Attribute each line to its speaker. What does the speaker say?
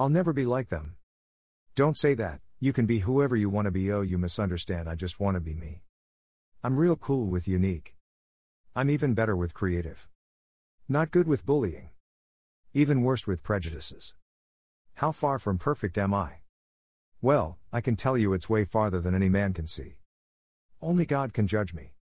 Speaker 1: I'll never be like them. Don't say that, you can be whoever you want to be. Oh, you misunderstand, I just want to be me. I'm real cool with unique. I'm even better with creative. Not good with bullying. Even worse with prejudices. How far from perfect am I? Well, I can tell you it's way farther than any man can see. Only God can judge me.